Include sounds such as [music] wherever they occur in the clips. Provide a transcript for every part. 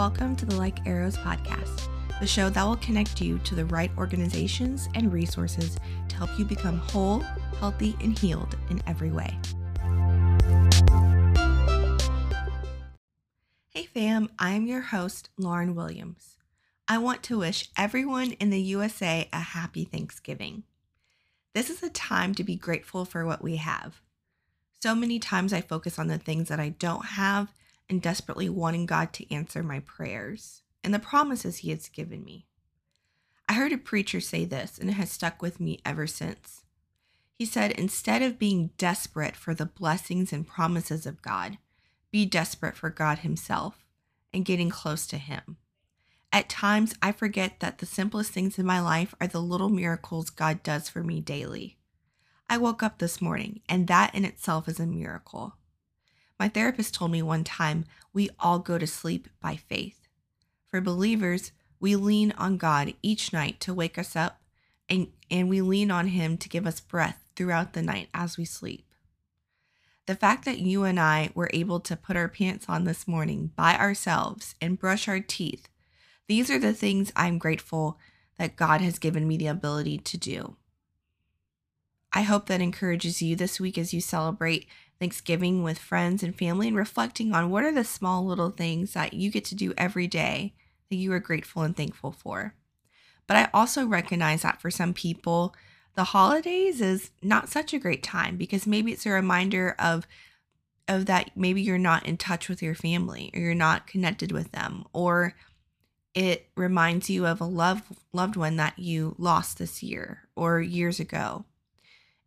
Welcome to the Like Arrows podcast, the show that will connect you to the right organizations and resources to help you become whole, healthy, and healed in every way. Hey fam, I am your host, Lauren Williams. I want to wish everyone in the USA a happy Thanksgiving. This is a time to be grateful for what we have. So many times I focus on the things that I don't have and desperately wanting God to answer my prayers and the promises He has given me. I heard a preacher say this, and it has stuck with me ever since. He said, Instead of being desperate for the blessings and promises of God, be desperate for God Himself and getting close to Him. At times, I forget that the simplest things in my life are the little miracles God does for me daily. I woke up this morning, and that in itself is a miracle. My therapist told me one time we all go to sleep by faith. For believers, we lean on God each night to wake us up, and, and we lean on Him to give us breath throughout the night as we sleep. The fact that you and I were able to put our pants on this morning by ourselves and brush our teeth, these are the things I'm grateful that God has given me the ability to do. I hope that encourages you this week as you celebrate Thanksgiving with friends and family and reflecting on what are the small little things that you get to do every day that you are grateful and thankful for. But I also recognize that for some people, the holidays is not such a great time because maybe it's a reminder of of that maybe you're not in touch with your family or you're not connected with them or it reminds you of a loved loved one that you lost this year or years ago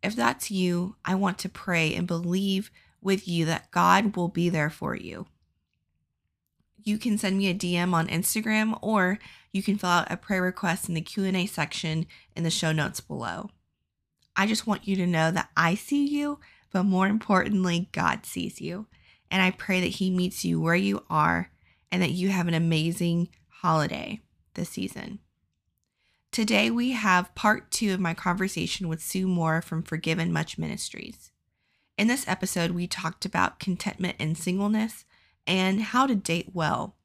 if that's you, I want to pray and believe with you that God will be there for you. You can send me a DM on Instagram or you can fill out a prayer request in the Q&A section in the show notes below. I just want you to know that I see you, but more importantly, God sees you. And I pray that he meets you where you are and that you have an amazing holiday this season. Today, we have part two of my conversation with Sue Moore from Forgiven Much Ministries. In this episode, we talked about contentment and singleness and how to date well.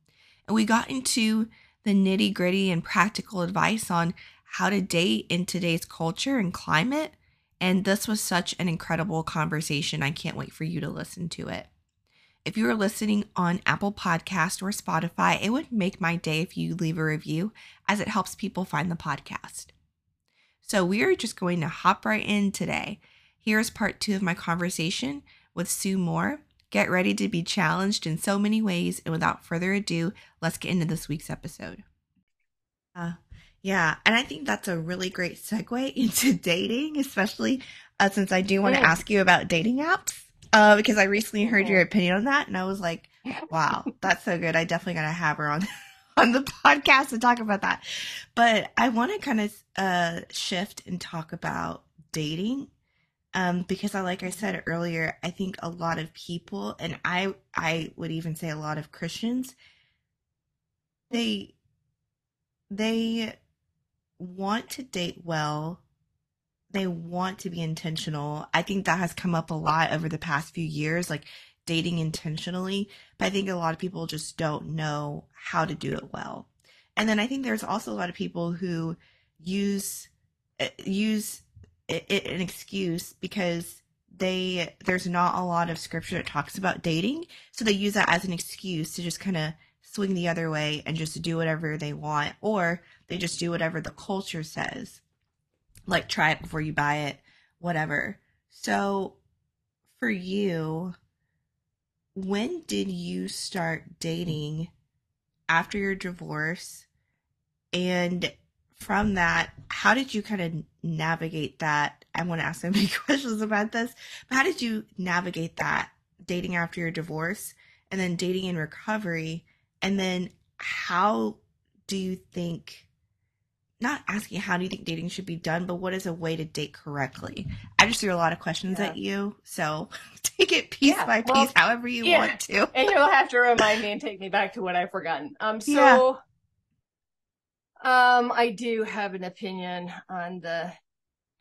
And we got into the nitty gritty and practical advice on how to date in today's culture and climate. And this was such an incredible conversation. I can't wait for you to listen to it. If you are listening on Apple Podcast or Spotify, it would make my day if you leave a review as it helps people find the podcast. So we are just going to hop right in today. Here's part two of my conversation with Sue Moore. Get ready to be challenged in so many ways. And without further ado, let's get into this week's episode. Uh, yeah, and I think that's a really great segue [laughs] into dating, especially uh, since I do want to ask you about dating apps uh, because I recently heard your opinion on that, and I was like, [laughs] "Wow, that's so good! I definitely gotta have her on [laughs] on the podcast to talk about that." But I want to kind of uh, shift and talk about dating, um, because I, like I said earlier, I think a lot of people, and I, I would even say a lot of Christians, they, they want to date well they want to be intentional. I think that has come up a lot over the past few years, like dating intentionally. But I think a lot of people just don't know how to do it well. And then I think there's also a lot of people who use eh, use it, an excuse because they there's not a lot of scripture that talks about dating, so they use that as an excuse to just kind of swing the other way and just do whatever they want, or they just do whatever the culture says like try it before you buy it, whatever. So for you, when did you start dating after your divorce? And from that, how did you kind of navigate that? I want to ask so many [laughs] questions about this, but how did you navigate that dating after your divorce and then dating in recovery? And then how do you think not asking how do you think dating should be done, but what is a way to date correctly? I just threw a lot of questions yeah. at you, so [laughs] take it piece yeah, by well, piece, however you yeah. want to. [laughs] and you'll have to remind me and take me back to what I've forgotten. Um, so, um, I do have an opinion on the,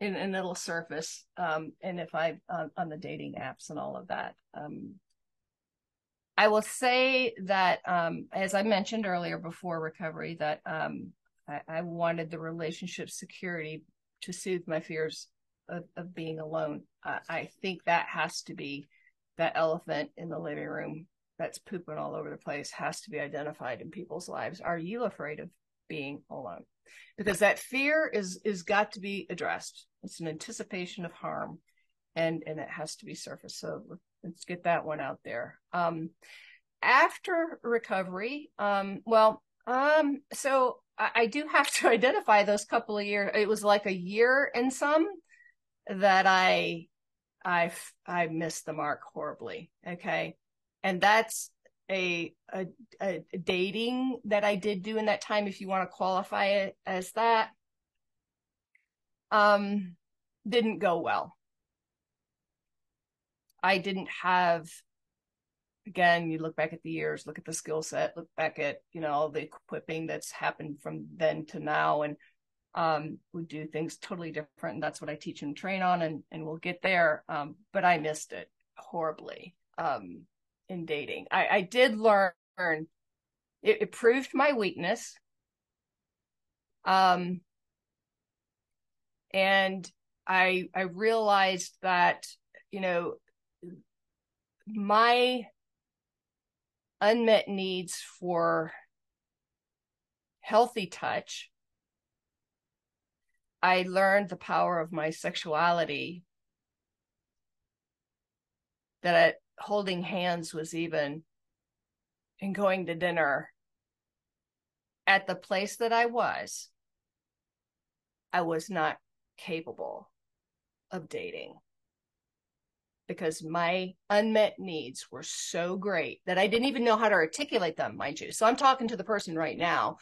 and, and it'll surface, um, and if I on, on the dating apps and all of that. Um, I will say that, um, as I mentioned earlier before recovery, that um, I, I, wanted the relationship security to soothe my fears of, of being alone. I think that has to be that elephant in the living room that's pooping all over the place has to be identified in people's lives. Are you afraid of being alone? Because that fear is is got to be addressed. It's an anticipation of harm, and and it has to be surfaced. So let's get that one out there. Um, after recovery, um, well, um, so I, do have to [laughs] identify those couple of years. It was like a year and some that I I I missed the mark horribly. Okay, and that's a, a, a dating that I did do in that time. If you want to qualify it as that, um, didn't go well. I didn't have. Again, you look back at the years, look at the skill set, look back at you know all the equipping that's happened from then to now, and um, would do things totally different. And that's what I teach and train on, and and we'll get there. Um, but I missed it horribly um, in dating. I, I did learn it, it proved my weakness. Um, and I I realized that you know my unmet needs for healthy touch I learned the power of my sexuality that holding hands was even and going to dinner at the place that I was, I was not capable of dating because my unmet needs were so great that I didn't even know how to articulate them, mind you. So I'm talking to the person right now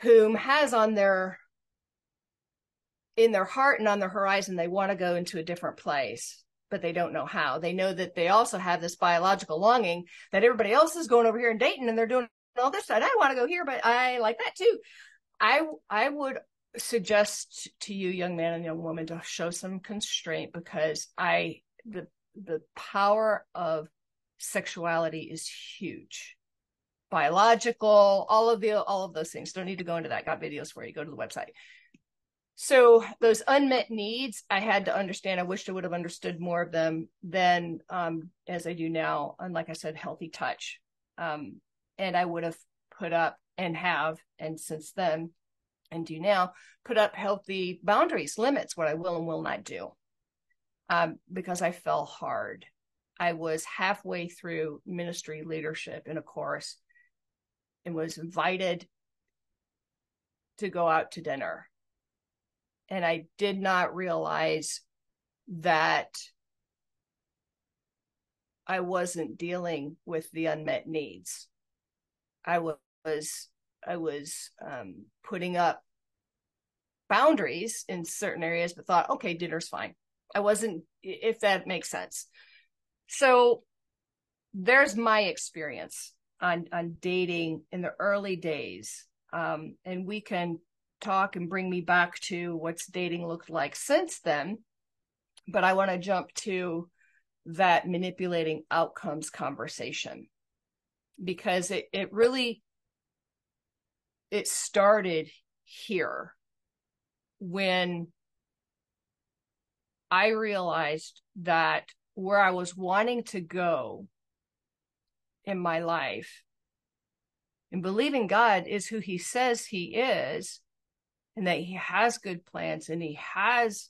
whom has on their in their heart and on their horizon, they want to go into a different place, but they don't know how. They know that they also have this biological longing that everybody else is going over here and dating and they're doing all this side. I want to go here, but I like that too. I, I would suggest to you, young man and young woman, to show some constraint because I, the, the power of sexuality is huge. Biological all of the all of those things. Don't need to go into that. Got videos for you. Go to the website. So those unmet needs i had to understand. I wished i would have understood more of them than um, as i do now and like i said healthy touch. Um, and i would have put up and have and since then and do now put up healthy boundaries limits what i will and will not do um, because i fell hard i was halfway through ministry leadership in a course and was invited to go out to dinner and I did not realize that I wasn't dealing with the unmet needs. I was I was um, putting up boundaries in certain areas, but thought, okay, dinner's fine. I wasn't, if that makes sense. So there's my experience on on dating in the early days, um, and we can talk and bring me back to what's dating looked like since then. But I want to jump to that manipulating outcomes conversation because it, it really it started here when I realized that where I was wanting to go in my life and believing God is who he says he is and that he has good plans and he has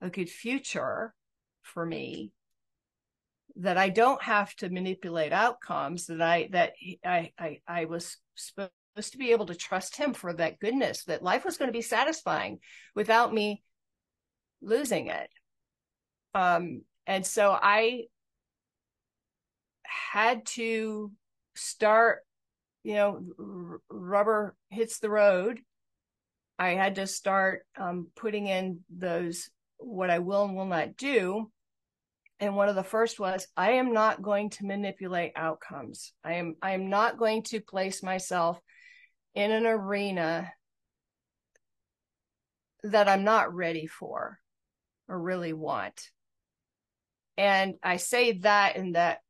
a good future for me that I don't have to manipulate outcomes that I that I I I was supposed to be able to trust him for that goodness that life was going to be satisfying without me losing it um and so I had to start you know r- rubber hits the road I had to start um, putting in those what I will and will not do. And one of the first was I am not going to manipulate outcomes. I am I am not going to place myself in an arena that I'm not ready for or really want. And I say that in that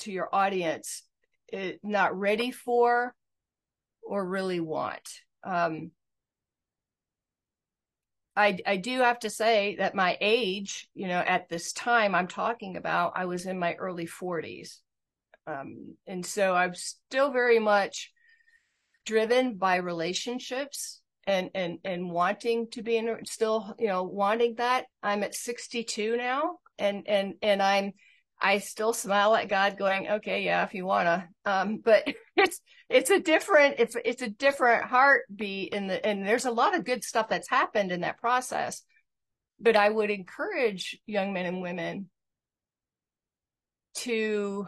to your audience it, not ready for or really want. Um, I, I do have to say that my age, you know, at this time I'm talking about, I was in my early 40s. Um, and so I'm still very much driven by relationships and, and, and wanting to be in, still, you know, wanting that. I'm at 62 now and, and, and I'm, I still smile at God going, okay, yeah, if you wanna. Um, but [laughs] it's, it's a different, it's, it's a different heartbeat in the, and there's a lot of good stuff that's happened in that process. But I would encourage young men and women to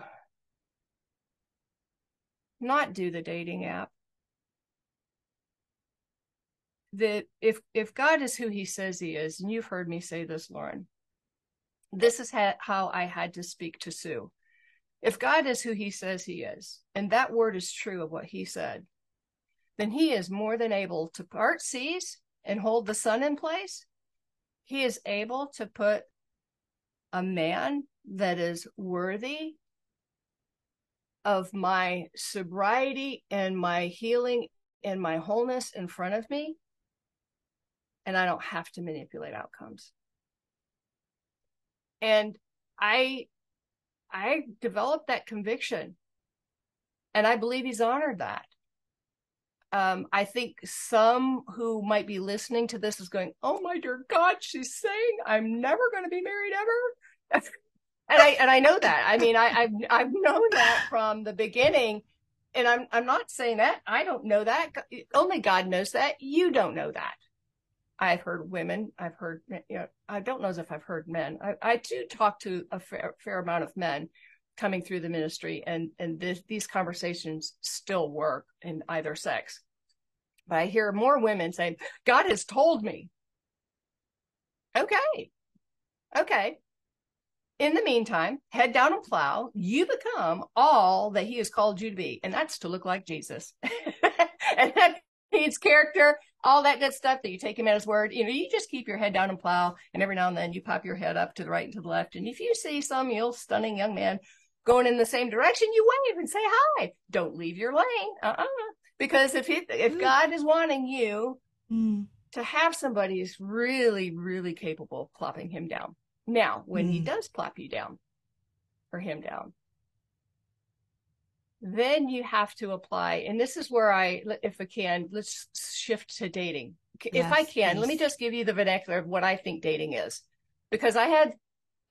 not do the dating app. That if, if God is who he says he is, and you've heard me say this, Lauren, this is ha- how I had to speak to Sue. If God is who he says he is, and that word is true of what he said, then he is more than able to part seas and hold the sun in place. He is able to put a man that is worthy of my sobriety and my healing and my wholeness in front of me. And I don't have to manipulate outcomes and i i developed that conviction and i believe he's honored that um, I think some who might be listening to this is going, "Oh my dear God, she's saying I'm never going to be married ever," [laughs] and I and I know that. I mean, I, I've I've known that from the beginning, and I'm I'm not saying that I don't know that. Only God knows that. You don't know that. I've heard women, I've heard, eh, you know, I don't know if I've heard men. I, I do talk to a fair, fair amount of men coming through the ministry and, and this, these conversations still work in either sex. But I hear more women saying, God has told me. Okay. Okay. In the meantime, head down and plow. You become all that he has called you to be. And that's to look like Jesus. [laughs] and that needs character all that good stuff that you take him at his word. You know, you just keep your head down and plow, and every now and then you pop your head up to the right and to the left. And if you see some you stunning young man going in the same direction, you wave and say hi. Don't leave your lane. Uh-uh. Because if he, if mm. God is wanting you mm. to have somebody who's really, really capable of plopping him down. Now, when mm. he does plop you down or him down, then you have to apply and this is where i if i can let's shift to dating. Yes, if i can please. let me just give you the vernacular of what i think dating is. Because i had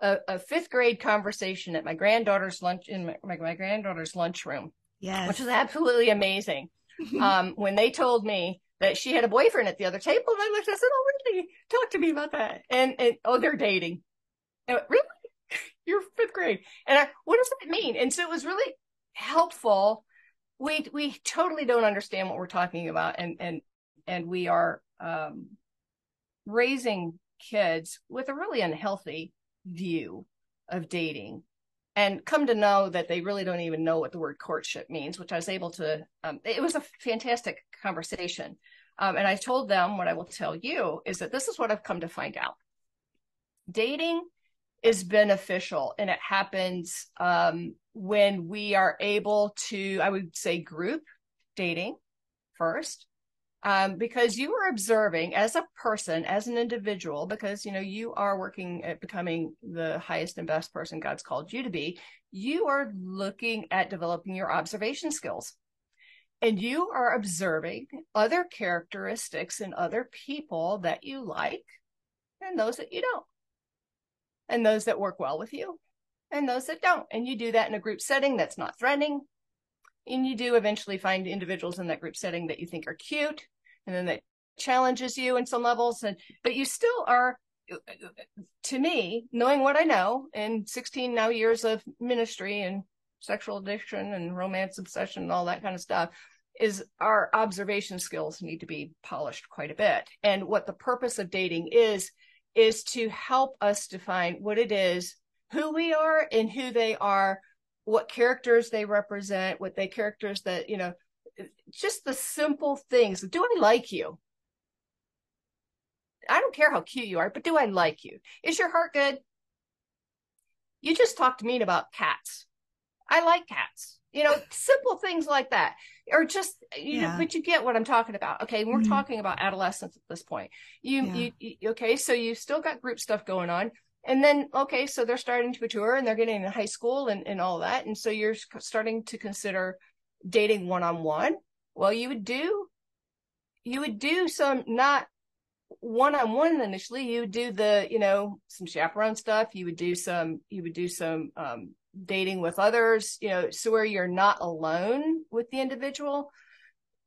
a, a fifth grade conversation at my granddaughter's lunch in my, my, my granddaughter's lunchroom yes which was absolutely amazing. [laughs] Um, when they told me that she had a boyfriend at the other table and i looked i said oh really? Talk to me about that. And, and oh they're dating. And, really? [laughs] You're fifth grade. And I, what does that mean? And so it was really helpful. We we totally don't understand what we're talking about and and and we are um, raising kids with a really unhealthy view of dating. And come to know that they really don't even know what the word courtship means which i was able to um, it was a fantastic conversation. Um, and i told them what i will tell you is that this is what i've come to find out. Dating is beneficial and it happens um, when we are able to, I would say, group dating first. Um, because you are observing as a person, as an individual, because you know you are working at becoming the highest and best person God's called you to be. You are looking at developing your observation skills, and you are observing other characteristics in other people that you like, and those that you don't and those that work well with you and those that don't. And you do that in a group setting that's not threatening. And you do eventually find individuals in that group setting that you think are cute and then that challenges you in some levels. And, but you still are, to me, knowing what I know in 16 now years of ministry and sexual addiction and romance obsession and all that kind of stuff is our observation skills need to be polished quite a bit. And what the purpose of dating is, is to help us define what it is, who we are and who they are, what characters they represent, what they characters that, you know, just the simple things. Do I like you? I don't care how cute you are, but do I like you? Is your heart good? You just talked to me about cats. I like cats. You know, simple things like that, or just you Yeah. know. But you get what I'm talking about. Okay, we're Mhm. talking about adolescence at this point. You, Yeah. you, you, okay? So you still got group stuff going on, and then okay, so they're starting to mature and they're getting in high school and and all that, and so you're starting to consider dating one on one. Well, you would do, you would do some not one on one initially. You would do the you know some chaperone stuff. You would do some you would do some um dating with others, you know, so where you're not alone with the individual,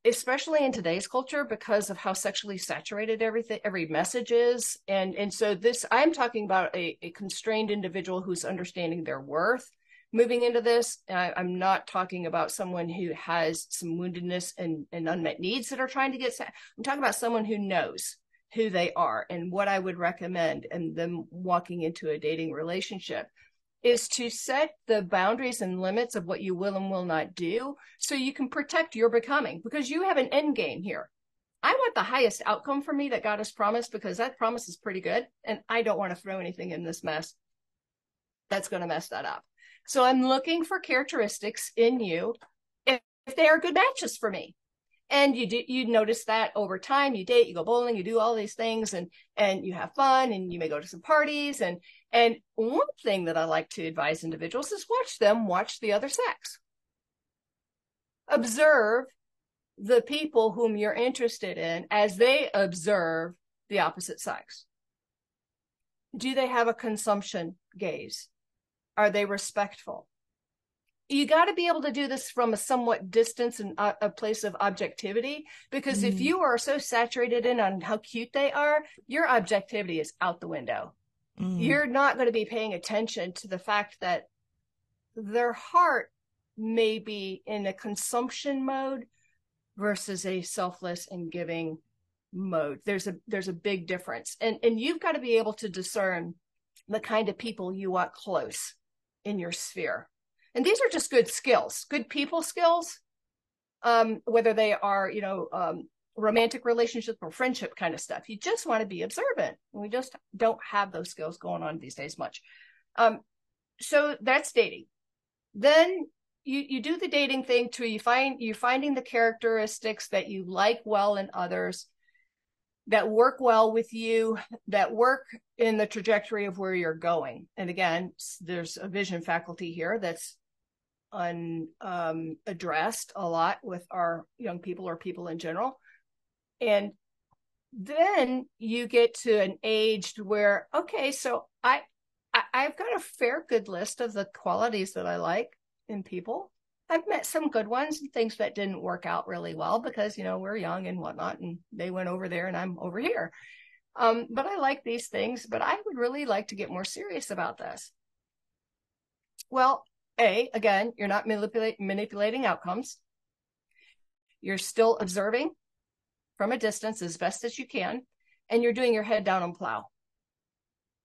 especially in today's culture because of how sexually saturated everything every message is. And and so this I'm talking about a, a constrained individual who's understanding their worth. Moving into this, I, I'm not talking about someone who has some woundedness and, and unmet needs that are trying to get. Sa- I'm talking about someone who knows who they are and what I would recommend and them walking into a dating relationship is to set the boundaries and limits of what you will and will not do so you can protect your becoming because you have an end game here. I want the highest outcome for me that God has promised because that promise is pretty good. And I don't want to throw anything in this mess that's going to mess that up. So I'm looking for characteristics in you if, if they are good matches for me. And you you notice that over time, you date, you go bowling, you do all these things and, and you have fun and you may go to some parties. And, and one thing that I like to advise individuals is watch them watch the other sex. Observe the people whom you're interested in as they observe the opposite sex. Do they have a consumption gaze? Are they respectful? You got to be able to do this from a somewhat distance and a, a place of objectivity because if Mhm. you are so saturated in on how cute they are, your objectivity is out the window Mm. you're not going to be paying attention to the fact that their heart may be in a consumption mode versus a selfless and giving mode there's a there's a big difference and and you've got to be able to discern the kind of people you want close in your sphere and these are just good skills good people skills um whether they are you know um romantic relationship or friendship kind of stuff. You just want to be observant. We just don't have those skills going on these days much. Um, so that's dating. Then you you do the dating thing too. You find you're finding the characteristics that you like well in others, that work well with you, that work in the trajectory of where you're going. And again, there's a vision faculty here that's un um, a lot with our young people or people in general. And then you get to an age where, okay, so I, I I've got a fair good list of the qualities that I like in people. I've met some good ones and things that didn't work out really well because, you know, we're young and whatnot and they went over there and I'm over here. Um, but I like these things, but I would really like to get more serious about this. Well, A, again, you're not manipulate, manipulating outcomes. You're still observing from a distance as best as you can, and you're doing your head down on plow.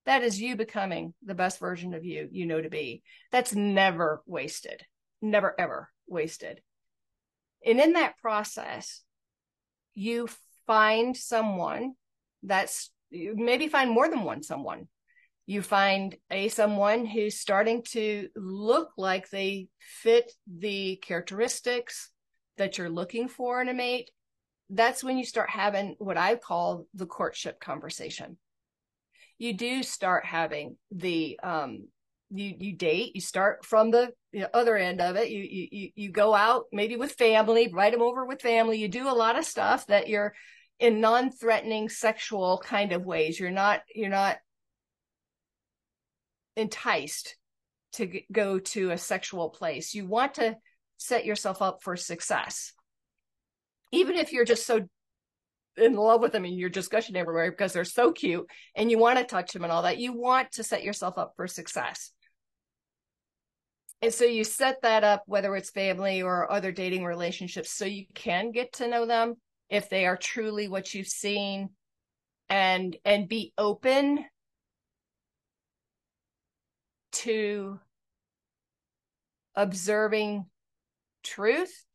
That is you becoming the best version of you you know to be. That's never wasted, never ever wasted. And in that process, you find someone that's maybe find more than one someone. You find a someone who's starting to look like they fit the characteristics that you're looking for in a mate that's when you start having what I call the courtship conversation. You do start having the um you you date, you start from the other end of it. You you you go out maybe with family, write them over with family. You do a lot of stuff that you're in non-threatening sexual kind of ways. You're not you're not enticed to go to a sexual place. You want to set yourself up for success even if you're just so in love with them and you're just everywhere because they're so cute and you want to touch them and all that, you want to set yourself up for success. And so you set that up, whether it's family or other dating relationships, so you can get to know them if they are truly what you've seen and and be open to observing truth.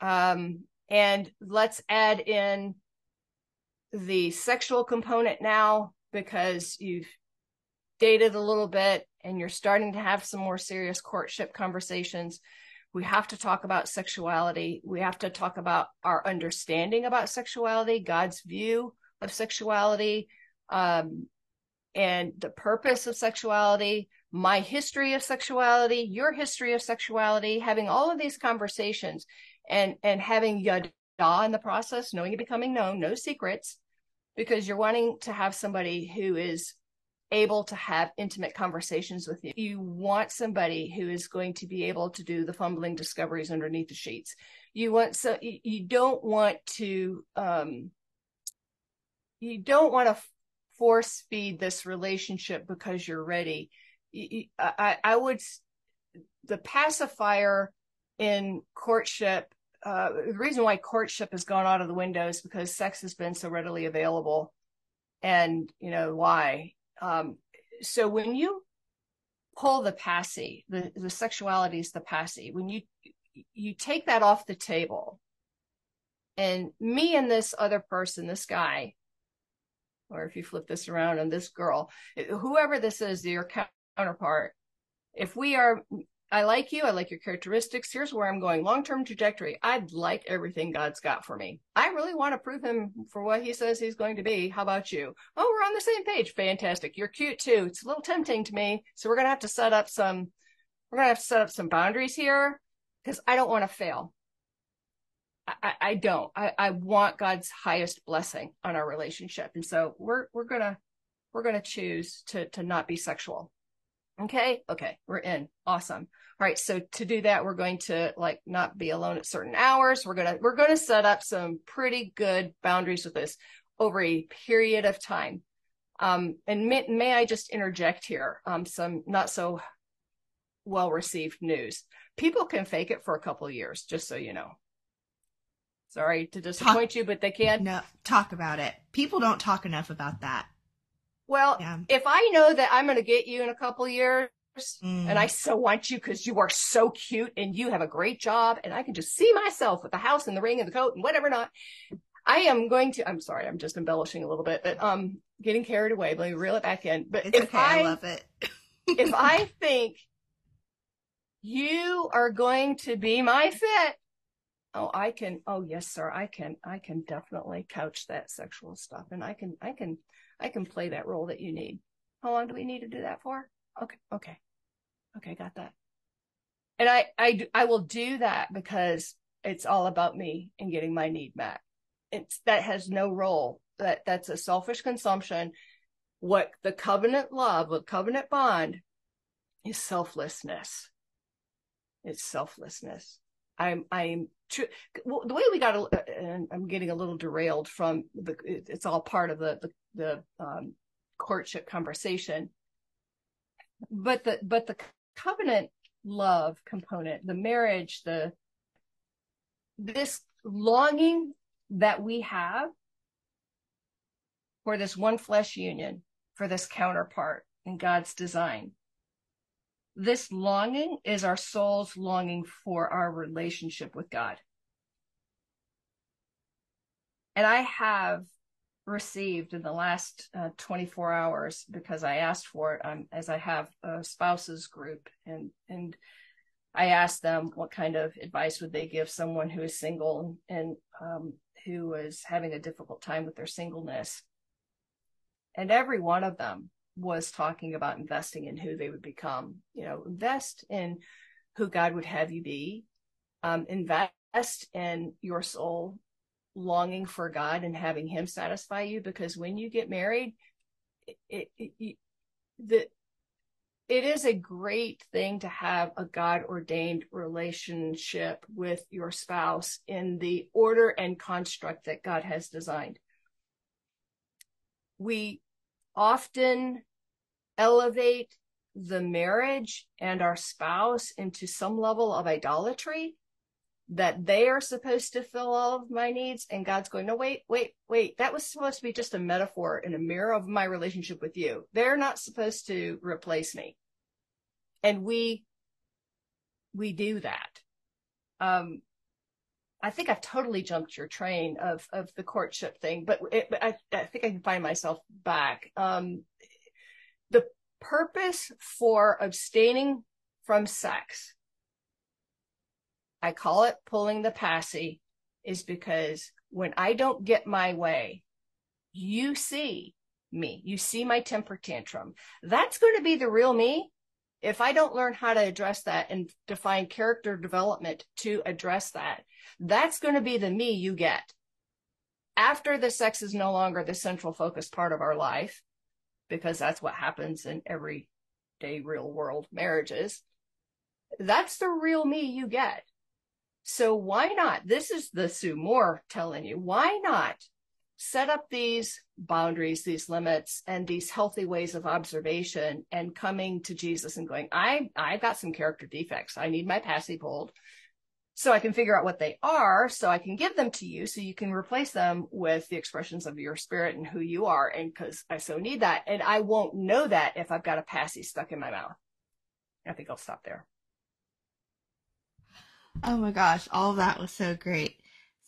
Um and let's add in the sexual component now because you've dated a little bit and you're starting to have some more serious courtship conversations, we have to talk about sexuality. We have to talk about our understanding about sexuality, God's view of sexuality, um, and the purpose of sexuality, my history of sexuality, your history of sexuality, having all of these conversations and and having yada in the process, knowing and becoming known, no secrets, because you're wanting to have somebody who is able to have intimate conversations with you. You want somebody who is going to be able to do the fumbling discoveries underneath the sheets. You want so you don't want to um you don't want to force feed this relationship because you're ready. I, I would the pacifier in courtship uh, the reason why courtship has gone out of the window is because sex has been so readily available and you know why um, so when you pull the passy the, the sexuality is the passy when you you take that off the table and me and this other person this guy or if you flip this around and this girl eh, whoever this is your counterpart if we are mm, I like you. I like your characteristics. Here's where I'm going. Long term trajectory. I'd like everything God's got for me. I really want to prove him for what he says he's going to be. How about you? Oh, we're on the same page. Fantastic. You're cute too. It's a little tempting to me. So we're going to have to set up some, we're going to have to set up some boundaries here because I don't want to fail. I, I don't. I, I want God's highest blessing on our relationship. And so we're, we're to, we're to choose to, to not be sexual. Okay. Okay. We're in. Awesome. All right. So to do that, we're going to like not be alone at certain hours. We're to, we're to set up some pretty good boundaries with this over a period of time. Um, and may, may I just interject here, um, some not so well received news. People can fake it for a couple years, just so you know. Sorry to disappoint talk, you, but they can. No, talk about it. People don't talk enough about that. Well, yeah. if I know that I'm going to get you in a couple years mm. and I so want you because you are so cute and you have a great job and I can just see myself with the house and the ring and the coat and whatever not, I am going to, I'm sorry, I'm just embellishing a little bit, but, um, getting carried away. Let me reel it back in. But it's if okay, I, I love it. if [laughs] I think you are going to be my fit, oh i can oh yes sir i can i can definitely couch that sexual stuff and i can i can I can play that role that you need. How long do we need to do that for? Okay. Okay. Okay. Got that. And I, I, I will do that because it's all about me and getting my need met. It's that has no role that that's a selfish consumption. What the covenant love, what covenant bond is selflessness. It's selflessness. I'm, I'm Well, the way we got, uh, and I'm getting a little derailed from the, it's all part of the, the, the um, courtship conversation. But the, but the covenant love component, the marriage, the, this longing that we have for this one flesh union, for this counterpart in God's design this longing is our soul's longing for our relationship with God. And I have received in the last uh, 24 hours because I asked for it um, as I have a spouses group and and I asked them what kind of advice would they give someone who is single and um, who is having a difficult time with their singleness. And every one of them was talking about investing in who they would become. You know, invest in who God would have you be. Um, invest in your soul longing for God and having Him satisfy you. Because when you get married, it, it, it the it is a great thing to have a God ordained relationship with your spouse in the order and construct that God has designed. We often elevate the marriage and our spouse into some level of idolatry that they are supposed to fill all of my needs and God's going, no, wait, wait, wait. That was supposed to be just a metaphor and a mirror of my relationship with you. They're not supposed to replace me. And we, we do that. Um, I think I've totally jumped your train of of the courtship thing, but, it, I, I think I can find myself back. Um, the purpose for abstaining from sex, I call it pulling the passy, is because when I don't get my way, you see me, you see my temper tantrum. That's going to be the real me. If I don't learn how to address that and define character development to address that, that's going to be the me you get. After the sex is no longer the central focus part of our life, because that's what happens in everyday real world marriages. That's the real me you get. So why not? This is the Sue Moore telling you, why not set up these boundaries, these limits, and these healthy ways of observation and coming to Jesus and going, I, I've got some character defects. I need my passy pulled so I can figure out what they are so I can give them to you so you can replace them with the expressions of your spirit and who you are. And because I so need that. And I won't know that if I've got a passy stuck in my mouth. I think I'll stop there. Oh my gosh, all that was so great.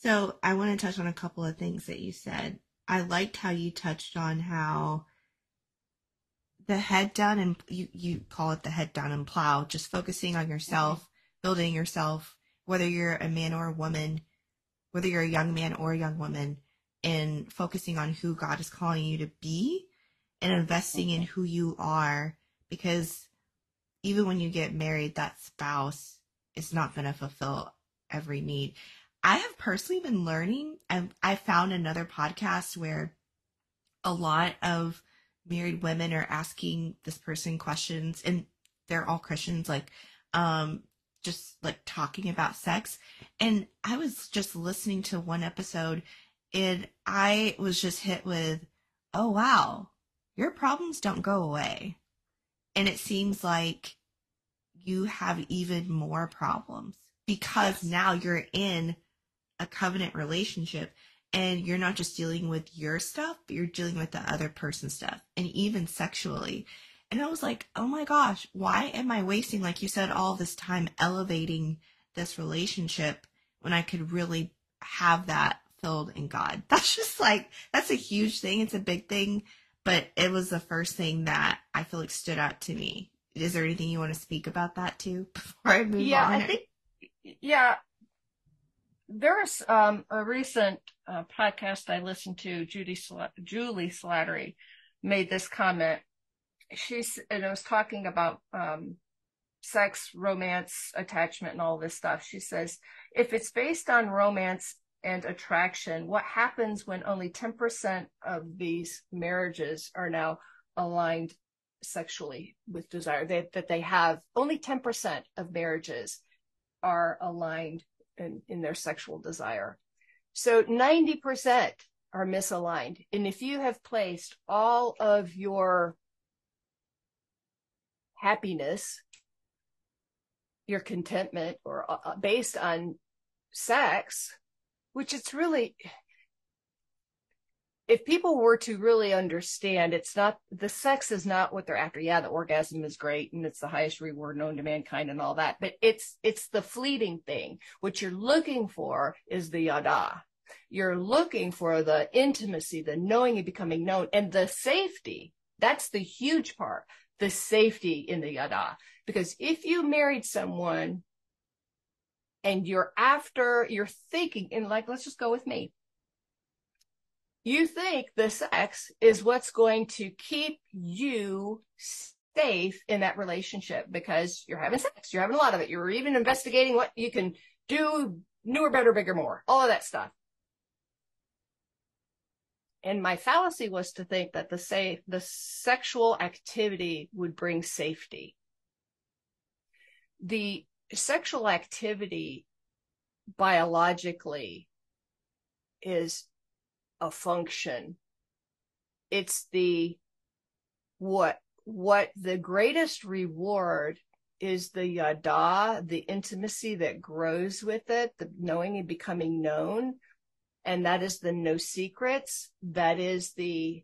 So I want to touch on a couple of things that you said. I liked how you touched on how the head down and you, you call it the head down and plow, just focusing on yourself, mm-hmm. building yourself, whether you're a man or a woman, whether you're a young man or a young woman, and focusing on who God is calling you to be and investing in who you are. Because even when you get married, that spouse is not going to fulfill every need. I have personally been learning, and I found another podcast where a lot of married women are asking this person questions, and they're all Christians, like, um, just like talking about sex. And I was just listening to one episode and I was just hit with, oh, wow, your problems don't go away. And it seems like you have even more problems because now you're in a covenant relationship and you're not just dealing with your stuff, but you're dealing with the other person's stuff and even sexually. And I was like, oh my gosh, why am I wasting, like you said, all this time elevating this relationship when I could really have that filled in God? [laughs] That's just like, that's a huge thing. It's a big thing, but it was the first thing that I feel like stood out to me. Is there anything you want to speak about that too [laughs] before I move yeah, on? Yeah, I think, yeah. There's um, a recent uh, podcast I listened to, Judy Juli Slattery made this comment she's and I was talking about um, sex, romance, attachment, and all this stuff. She says if it's based on romance and attraction, what happens when only 10% of these marriages are now aligned sexually with desire? They, that they have only 10% of marriages are aligned in, in their sexual desire. So 90% are misaligned. And if you have placed all of your happiness, your contentment, or uh, uh, based on sex, which it's really, if people were to really understand, it's not the sex is not what they're after. Yeah, the orgasm is great and it's the highest reward known to mankind and all that, but it's it's the fleeting thing. What you're looking for is the yada. You're looking for the intimacy, the knowing and becoming known, and the safety. That's the huge part the safety in the yada. Because if you married someone and you're after, you're thinking, and like, let's just go with me. You think the sex is what's going to keep you safe in that relationship because you're having sex, you're having a lot of it. You're even investigating what you can do newer, better, bigger, more, all of that stuff. And my fallacy was to think that the say the sexual activity would bring safety. The sexual activity biologically is a function. It's the what what the greatest reward is the yada, the intimacy that grows with it, the knowing and becoming known and that is the no secrets. That is the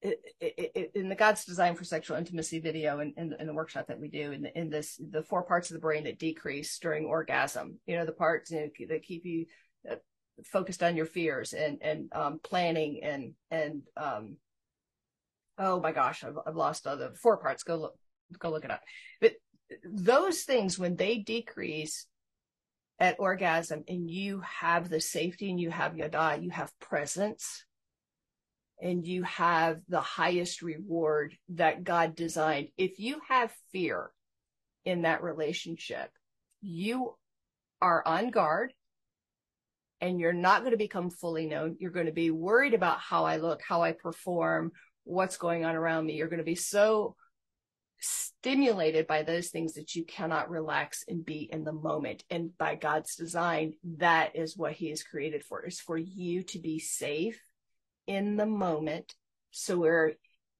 in the God's design for sexual intimacy video in, in, in the workshop that we do in, in this the four parts of the brain that decrease during orgasm. You know the parts you know, that keep you uh, focused on your fears and and um, planning and and um, oh my gosh, I've, I've lost the four parts. Go look, go look it up. But those things, when they decrease at orgasm and you have the safety and you have yada, you have presence and you have the highest reward that God designed. If you have fear in that relationship, you are on guard and you're not going to become fully known. You're going to be worried about how I look, how I perform, what's going on around me. You're going to be so stimulated by those things that you cannot relax and be in the moment. And by God's design, that is what he is created for, is for you to be safe in the moment. So where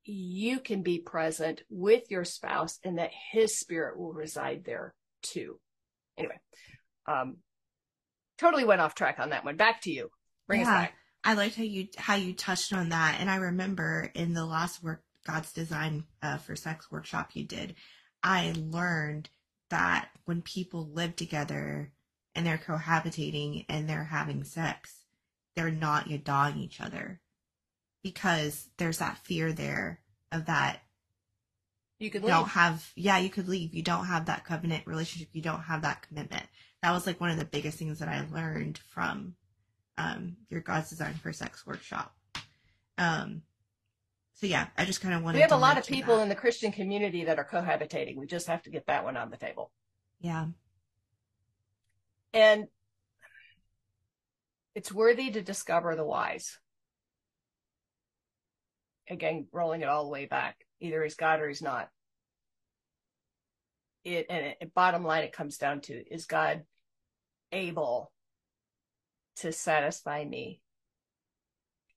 you can be present with your spouse and that his spirit will reside there too. Anyway, um, totally went off track on that one. Back to you. Bring yeah, us back. I liked how you how you touched on that, and I remember in the last work God's design uh, for sex workshop you did, I learned that when people live together and they're cohabitating and they're having sex, they're not yadawing each other because there's that fear there of that you could leave. don't have yeah you could leave you don't have that covenant relationship you don't have that commitment that was like one of the biggest things that i learned from um, your god's design for sex workshop. Um, so yeah i just kind of wanted to we have a lot of people that. in the christian community that are cohabitating. We just have to get that one on the table. Yeah. And it's worthy to discover the whys. Again rolling it all the way back. Either he's god or he's not it and it, bottom line it comes down to is god able to satisfy me?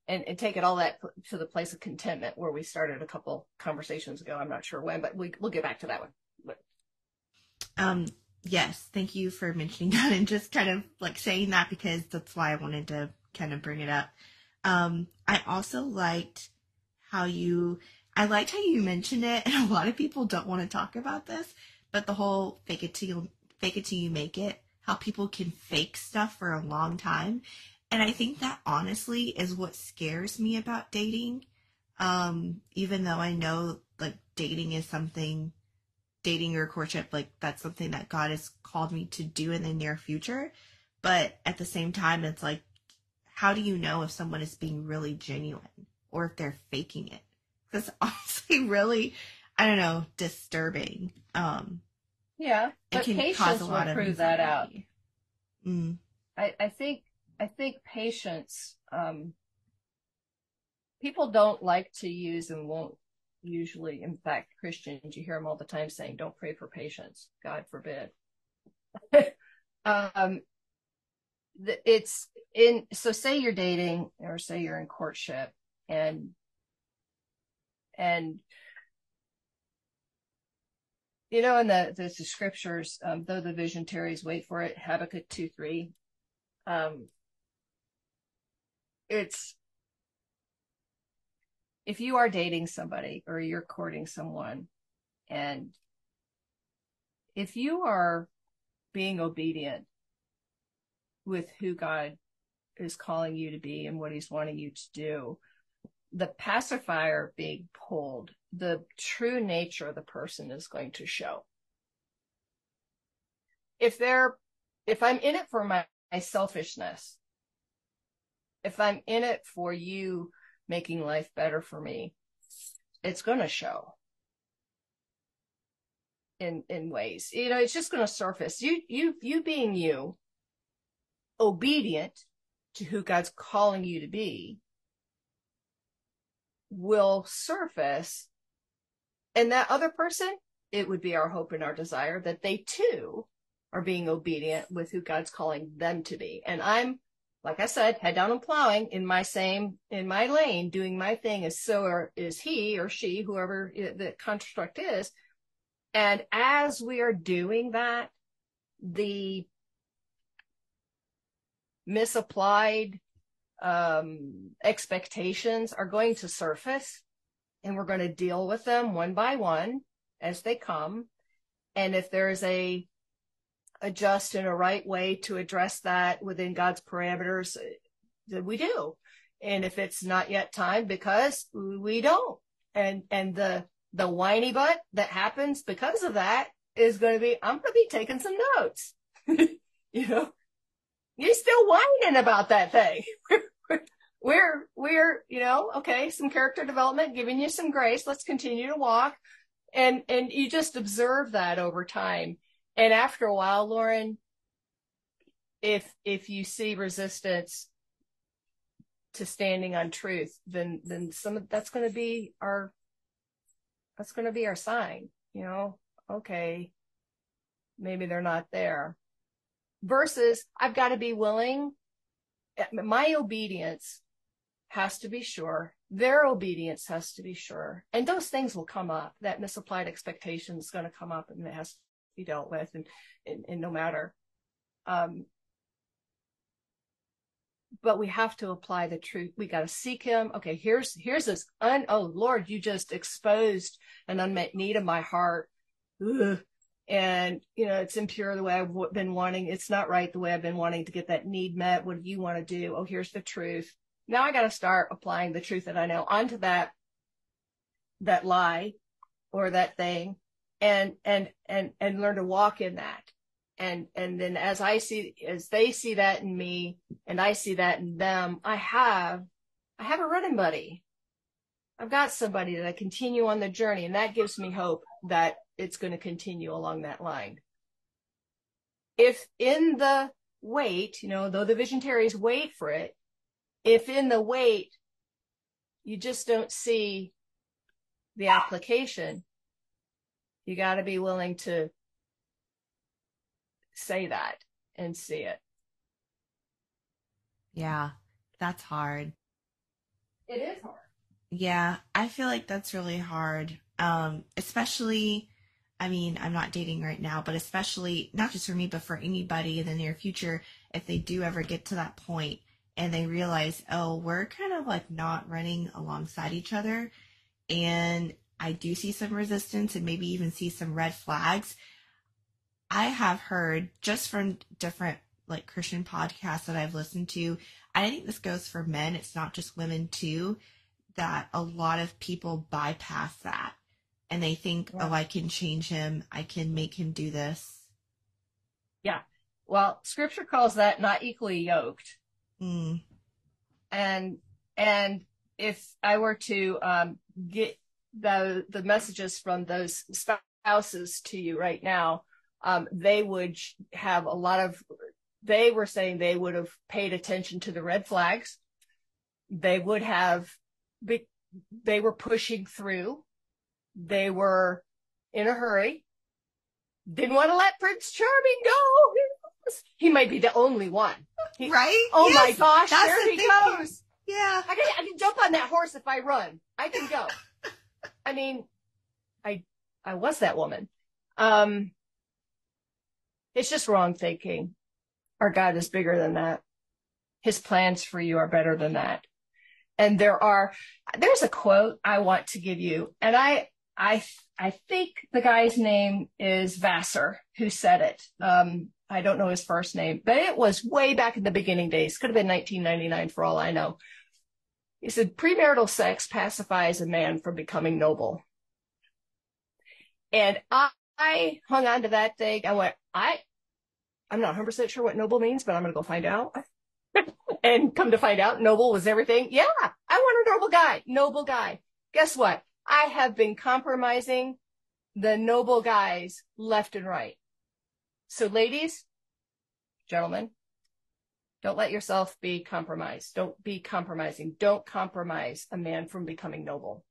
And, and take it all that to the place of contentment where we started a couple conversations ago. I'm not sure when but we, we'll get back to that one. But. um yes thank you for mentioning [laughs] that and just kind of like saying that because that's why i wanted to kind of bring it up. Um i also liked how you I liked how you mentioned it, [laughs] and a lot of people don't want to talk about this, but the whole fake it till you fake it till you make it, how people can fake stuff for a long time. And I think that honestly is what scares me about dating. Um, even though I know like dating is something dating or courtship, like that's something that God has called me to do in the near future. But at the same time, it's like, how do you know if someone is being really genuine? or if they're faking it. That's [laughs] honestly really, I don't know, disturbing. Um, yeah, but patience will prove that out. Mm. I, I think I think patience. Um, people don't like to use and won't usually. In fact, Christians, you hear them all the time saying, "Don't pray for patience." God forbid. [laughs] um, it's in. So, say you're dating, or say you're in courtship, and and you know in the the, the scriptures um, though the vision tarries wait for it. Habakkuk 2 3 um it's if you are dating somebody or you're courting someone and if you are being obedient with who God is calling you to be and what he's wanting you to do, the pacifier being pulled, the true nature of the person is going to show. If they're, if I'm in it for my, my selfishness, if I'm in it for you making life better for me, it's going to show in, in ways, you know, it's just going to surface you, you, you being you, obedient to who God's calling you to be will surface. And that other person, it would be our hope and our desire that they too are being obedient with who God's calling them to be. And I'm, like I said, head down and plowing in my same, in my lane, doing my thing as so or is he or she, whoever the construct is. And as we are doing that, the misapplied um, expectations are going to surface and we're going to deal with them one by one as they come. And if there's a, a just and a right way to address that within God's parameters, then we do. And if it's not yet time because we don't, and and the the whiny butt that happens because of that is going to be I'm going to be taking some notes. [laughs] you know, you're still whining about that thing. [laughs] we're we're you know okay some character development giving you some grace. Let's continue to walk. And and you just observe that over time. And after a while lauren if if you see resistance to standing on truth then then some of that's going to be our that's going to be our sign you know? Okay maybe they're not there. Versus i've got to be willing eh, my obedience has to be sure. Their obedience has to be sure. And those things will come up. That misapplied expectation is going to come up and it has to be dealt with and, and, and no matter. Um, but we have to apply the truth. We got to seek him. Okay, here's here's this un oh Lord, you just exposed an unmet need in my heart. Ugh. And you know, it's impure the way I've been wanting. It's not right the way I've been wanting to get that need met. What do you want to do? Oh, here's the truth now I got to start applying the truth that I know onto that, that lie or that thing and, and, and, and learn to walk in that. And, and then as I see, as they see that in me and I see that in them, I have, I have a running buddy. I've got somebody that I continue on the journey and that gives me hope that it's going to continue along that line. If in the wait, you know, though the visionaries wait for it, if in the wait you just don't see the application, you got to be willing to say that and see it. Yeah, that's hard. It is hard. Yeah, I feel like that's really hard. Um, especially, I mean, I'm not dating right now, but especially not just for me, but for anybody in the near future, if they do ever get to that point and they realize, oh, we're kind of like not running alongside each other. And I do see some resistance and maybe even see some red flags. I have heard just from different like Christian podcasts that I've listened to. I think this goes for men, it's not just women too, that a lot of people bypass that and they think, yeah. oh, I can change him, I can make him do this. Yeah. Well, scripture calls that not equally yoked. Mm. And and if I were to um, get the the messages from those spouses to you right now, um, they would have a lot of. They were saying they would have paid attention to the red flags. They would have. They were pushing through. They were in a hurry. Didn't want to let Prince Charming go. He might be the only one. He, right? Oh yes, my gosh, there he goes. Yeah. I can, I can jump on that horse if I run. I can go. I mean, I, I was that woman. Um, it's just wrong thinking. Our God is bigger than that. His plans for you are better than that. And there are, there's a quote I want to give you. And I, I, I think the guy's name is Vassar who said it. Um, I don't know his first name, but it was way back in the beginning days. Could have been 1999 for all I know. He said premarital sex pacifies a man from becoming noble. And I, I hung on to that thing. I went, I, I'm not 100% sure what noble means, but I'm going to go find out. [laughs] and come to find out, noble was everything. Yeah, I want a noble guy, noble guy. Guess what? I have been compromising the noble guys left and right. So ladies, gentlemen, don't let yourself be compromised. Don't be compromising. Don't compromise a man from becoming noble.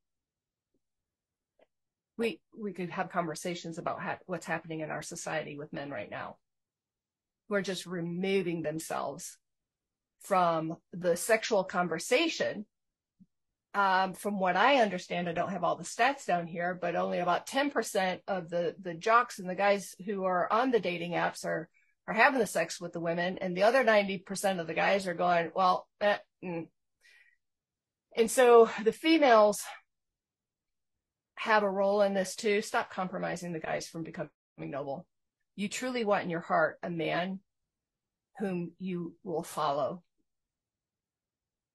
We, we could have conversations about ha- what's happening in our society with men right now who are just removing themselves from the sexual conversation um, from what I understand, I don't have all the stats down here, but only about 10% of the, the jocks and the guys who are on the dating apps are, are having the sex with the women. And the other 90% of the guys are going, well, eh, mm. and so the females have a role in this too. Stop compromising the guys from becoming noble. You truly want in your heart a man whom you will follow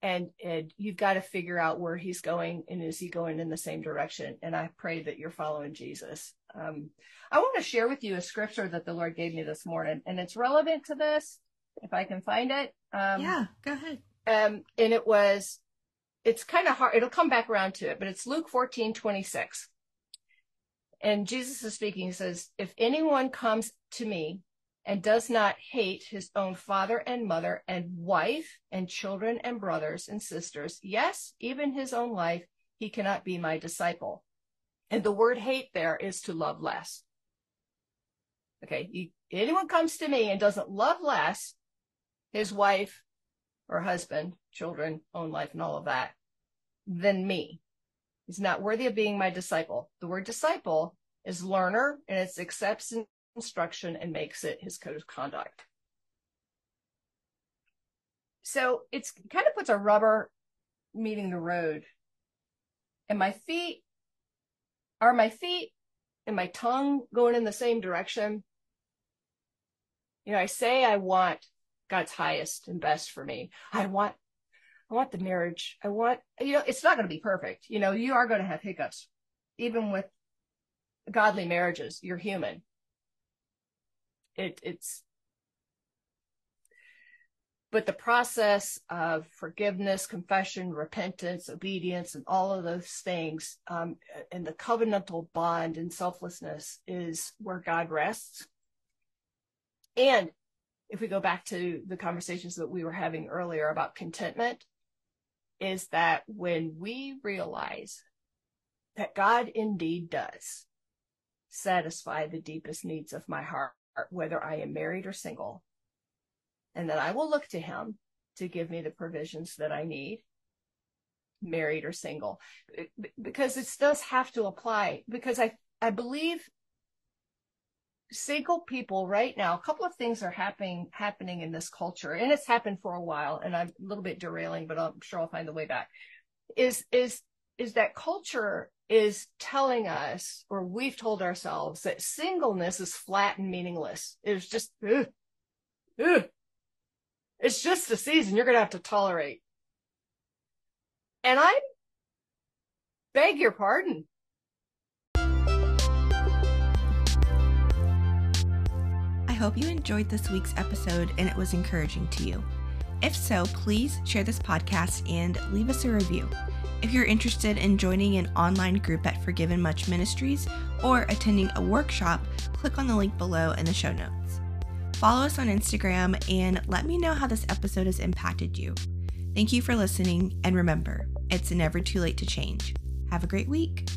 and and you've got to figure out where he's going and is he going in the same direction. And i pray that you're following jesus. Um, i want to share with you a scripture that the lord gave me this morning and it's relevant to this if i can find it. Um, yeah go ahead. um, and it was it's kind of hard it'll come back around to it but it's luke 14 26 and jesus is speaking. He says if anyone comes to me and does not hate his own father and mother and wife and children and brothers and sisters, yes, even his own life, he cannot be my disciple. And the word hate there is to love less. Okay. You, anyone comes to me and doesn't love less his wife or husband, children, own life and all of that than me. He's not worthy of being my disciple. The word disciple is learner and it's accepts instruction and makes it his code of conduct. So it's kind of puts a rubber meeting the road. And my feet are my feet and my tongue going in the same direction. You know, I say I want God's highest and best for me. I want I want the marriage. I want, you know, it's not going to be perfect. You know, you are going to have hiccups. Even with godly marriages, you're human it, it's but the process of forgiveness, confession, repentance, obedience, and all of those things, um, and the covenantal bond and selflessness is where God rests. And if we go back to the conversations that we were having earlier about contentment, is that when we realize that God indeed does satisfy the deepest needs of my heart, whether I am married or single, and that I will look to him to give me the provisions that I need, married or single, because this does have to apply. Because I, I believe single people right now, a couple of things are happening, happening in this culture, and it's happened for a while, and I'm a little bit derailing, but I'm sure I'll find the way back. Is, is, is that culture is telling us, or we've told ourselves, that singleness is flat and meaningless. It's just, ugh, ugh. it's just a season you're going to have to tolerate. And I beg your pardon. I hope you enjoyed this week's episode and it was encouraging to you. If so, please share this podcast and leave us a review. If you're interested in joining an online group at Forgiven Much Ministries or attending a workshop, click on the link below in the show notes. Follow us on Instagram and let me know how this episode has impacted you. Thank you for listening, and remember, it's never too late to change. Have a great week.